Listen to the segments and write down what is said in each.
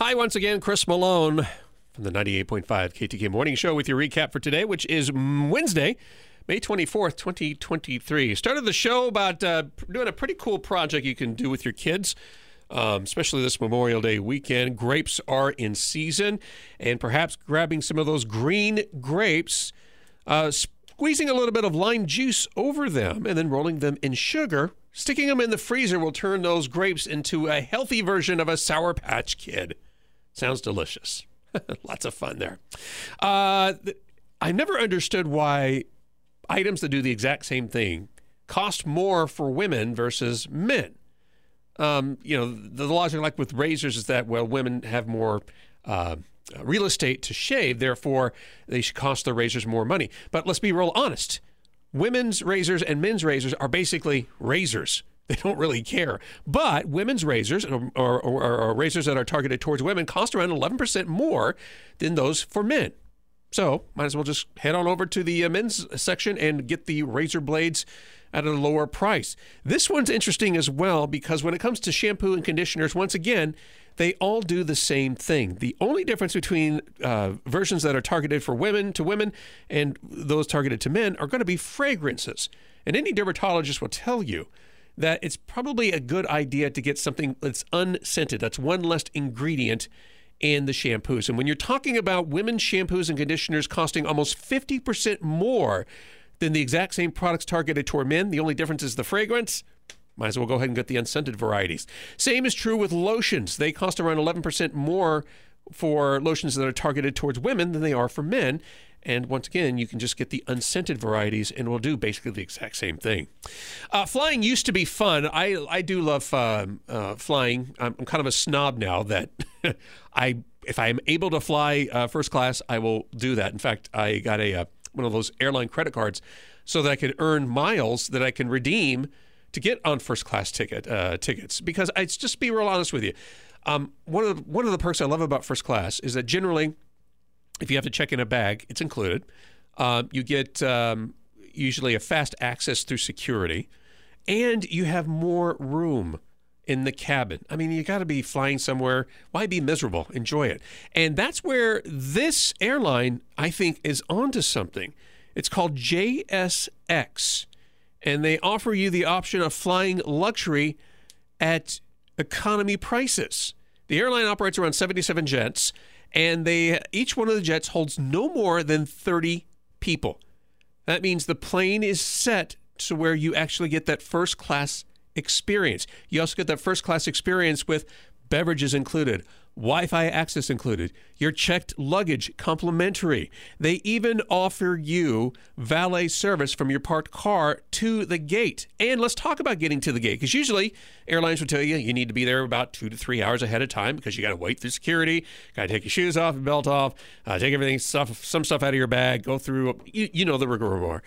Hi, once again, Chris Malone from the 98.5 KTK Morning Show with your recap for today, which is Wednesday, May 24th, 2023. Started the show about uh, doing a pretty cool project you can do with your kids. Um, especially this Memorial Day weekend. Grapes are in season, and perhaps grabbing some of those green grapes, uh, squeezing a little bit of lime juice over them, and then rolling them in sugar. Sticking them in the freezer will turn those grapes into a healthy version of a Sour Patch Kid. Sounds delicious. Lots of fun there. Uh, th- I never understood why items that do the exact same thing cost more for women versus men. Um, you know, the logic, like with razors, is that well, women have more uh, real estate to shave, therefore they should cost their razors more money. But let's be real honest: women's razors and men's razors are basically razors. They don't really care. But women's razors or, or, or, or razors that are targeted towards women cost around 11% more than those for men. So might as well just head on over to the uh, men's section and get the razor blades at a lower price. This one's interesting as well because when it comes to shampoo and conditioners, once again, they all do the same thing. The only difference between uh, versions that are targeted for women to women and those targeted to men are going to be fragrances. And any dermatologist will tell you that it's probably a good idea to get something that's unscented. That's one less ingredient in the shampoos. And when you're talking about women's shampoos and conditioners costing almost 50% more than the exact same products targeted toward men, the only difference is the fragrance. Might as well go ahead and get the unscented varieties. Same is true with lotions. They cost around 11% more for lotions that are targeted towards women than they are for men. And once again, you can just get the unscented varieties and we'll do basically the exact same thing. Uh, flying used to be fun. I, I do love uh, uh, flying. I'm, I'm, kind of a snob now that I if I'm able to fly uh, first class, I will do that. In fact, I got a uh, one of those airline credit cards so that I can earn miles that I can redeem to get on first class ticket uh, tickets. Because I just be real honest with you, um, one of the, one of the perks I love about first class is that generally if you have to check in a bag, it's included. Uh, you get um, usually a fast access through security, and you have more room in the cabin. I mean, you got to be flying somewhere. Why be miserable? Enjoy it. And that's where this airline, I think, is onto something. It's called JSX, and they offer you the option of flying luxury at economy prices. The airline operates around 77 jets and they each one of the jets holds no more than 30 people. That means the plane is set to where you actually get that first class experience. You also get that first class experience with beverages included, Wi Fi access included, your checked luggage complimentary. They even offer you valet service from your parked car to the gate. And let's talk about getting to the gate because usually airlines will tell you you need to be there about two to three hours ahead of time because you got to wait through security, got to take your shoes off and belt off, uh, take everything, stuff, some stuff out of your bag, go through, you, you know the rigmarole.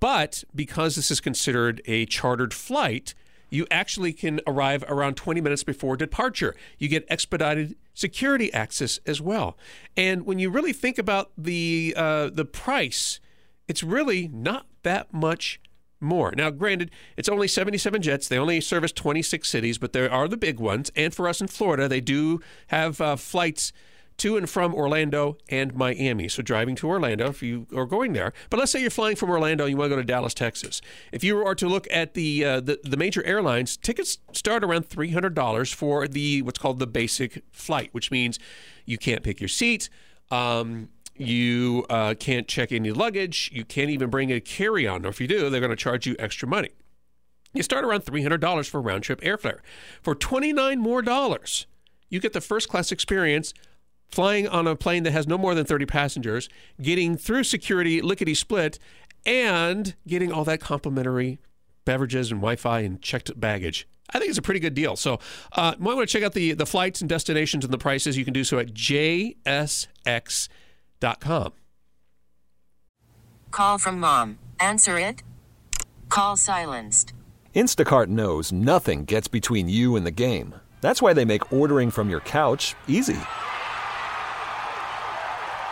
But because this is considered a chartered flight, you actually can arrive around 20 minutes before departure. You get expedited security access as well. And when you really think about the uh, the price, it's really not that much more. Now, granted, it's only 77 jets. They only service 26 cities, but there are the big ones. And for us in Florida, they do have uh, flights to and from Orlando and Miami. So driving to Orlando if you are going there. But let's say you're flying from Orlando and you want to go to Dallas, Texas. If you are to look at the uh, the, the major airlines, tickets start around $300 for the what's called the basic flight, which means you can't pick your seat. Um, you uh, can't check any luggage. You can't even bring a carry on. Or if you do, they're going to charge you extra money. You start around $300 for round trip airfare. For 29 more dollars, you get the first class experience flying on a plane that has no more than 30 passengers, getting through security lickety split, and getting all that complimentary beverages and Wi Fi and checked baggage. I think it's a pretty good deal. So, uh, you might want to check out the the flights and destinations and the prices. You can do so at jsx.com. Call from mom. Answer it. Call silenced. Instacart knows nothing gets between you and the game. That's why they make ordering from your couch easy.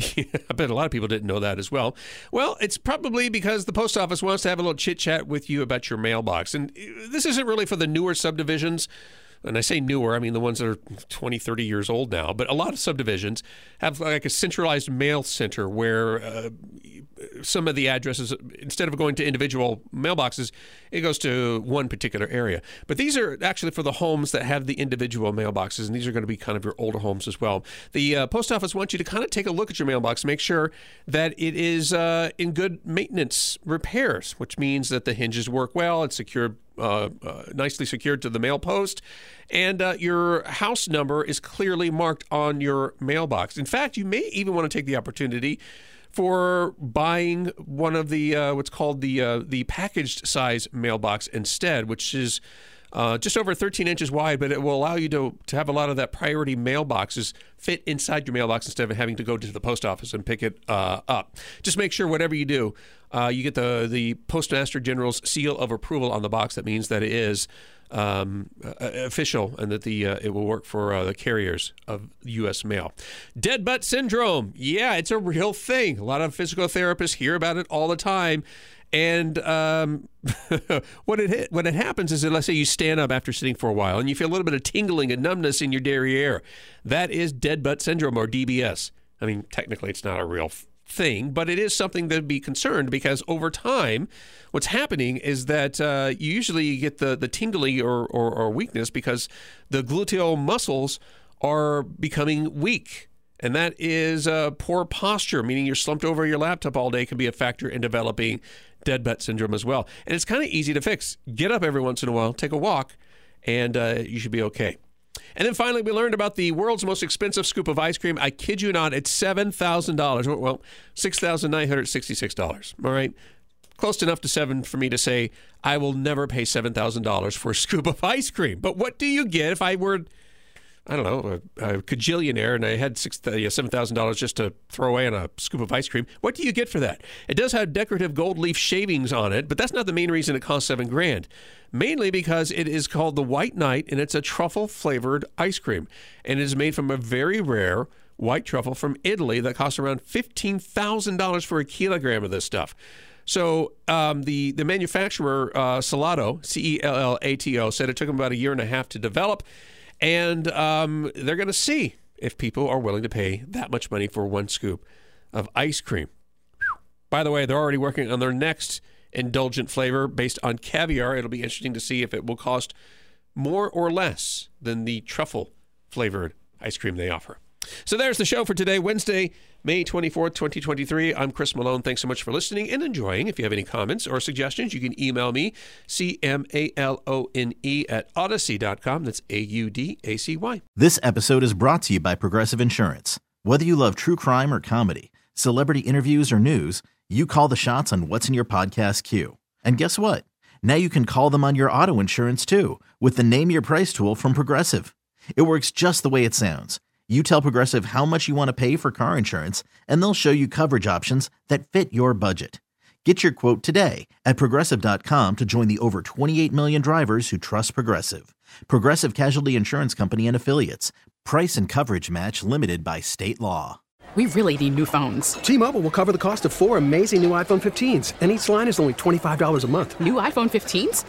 I bet a lot of people didn't know that as well. Well, it's probably because the post office wants to have a little chit chat with you about your mailbox. And uh, this isn't really for the newer subdivisions and I say newer, I mean the ones that are 20, 30 years old now, but a lot of subdivisions have like a centralized mail center where uh, some of the addresses, instead of going to individual mailboxes, it goes to one particular area. But these are actually for the homes that have the individual mailboxes, and these are going to be kind of your older homes as well. The uh, post office wants you to kind of take a look at your mailbox, make sure that it is uh, in good maintenance repairs, which means that the hinges work well, it's secured uh, uh, nicely secured to the mail post, and uh, your house number is clearly marked on your mailbox. In fact, you may even want to take the opportunity for buying one of the uh, what's called the uh, the packaged size mailbox instead, which is uh, just over 13 inches wide, but it will allow you to, to have a lot of that priority mailboxes fit inside your mailbox instead of having to go to the post office and pick it uh, up. Just make sure whatever you do, uh, you get the, the Postmaster General's seal of approval on the box. That means that it is um, uh, official and that the uh, it will work for uh, the carriers of U.S. mail. Dead butt syndrome, yeah, it's a real thing. A lot of physical therapists hear about it all the time. And um, what it what it happens is that let's say you stand up after sitting for a while and you feel a little bit of tingling and numbness in your derriere. That is dead butt syndrome or DBS. I mean, technically, it's not a real thing, but it is something to be concerned because over time, what's happening is that uh, you usually get the the tingling or, or, or weakness because the gluteal muscles are becoming weak. And that is uh, poor posture, meaning you're slumped over your laptop all day, can be a factor in developing dead butt syndrome as well. And it's kind of easy to fix. Get up every once in a while, take a walk, and uh, you should be okay. And then finally, we learned about the world's most expensive scoop of ice cream. I kid you not, it's $7,000. Well, $6,966. All right. Close enough to seven for me to say, I will never pay $7,000 for a scoop of ice cream. But what do you get if I were I don't know, a, a cajillionaire, and I had six, uh, seven thousand dollars just to throw away on a scoop of ice cream. What do you get for that? It does have decorative gold leaf shavings on it, but that's not the main reason it costs seven grand. Mainly because it is called the White Night, and it's a truffle flavored ice cream, and it is made from a very rare white truffle from Italy that costs around fifteen thousand dollars for a kilogram of this stuff. So um, the the manufacturer uh, Cellato, C E L L A T O, said it took them about a year and a half to develop. And um, they're going to see if people are willing to pay that much money for one scoop of ice cream. By the way, they're already working on their next indulgent flavor based on caviar. It'll be interesting to see if it will cost more or less than the truffle flavored ice cream they offer. So there's the show for today, Wednesday, May 24th, 2023. I'm Chris Malone. Thanks so much for listening and enjoying. If you have any comments or suggestions, you can email me, C-M-A-L-O-N-E at Audacy.com. That's A-U-D-A-C-Y. This episode is brought to you by Progressive Insurance. Whether you love true crime or comedy, celebrity interviews or news, you call the shots on what's in your podcast queue. And guess what? Now you can call them on your auto insurance too with the Name Your Price tool from Progressive. It works just the way it sounds you tell Progressive how much you want to pay for car insurance, and they'll show you coverage options that fit your budget. Get your quote today at progressive.com to join the over 28 million drivers who trust Progressive. Progressive Casualty Insurance Company and Affiliates. Price and coverage match limited by state law. We really need new phones. T Mobile will cover the cost of four amazing new iPhone 15s, and each line is only $25 a month. New iPhone 15s?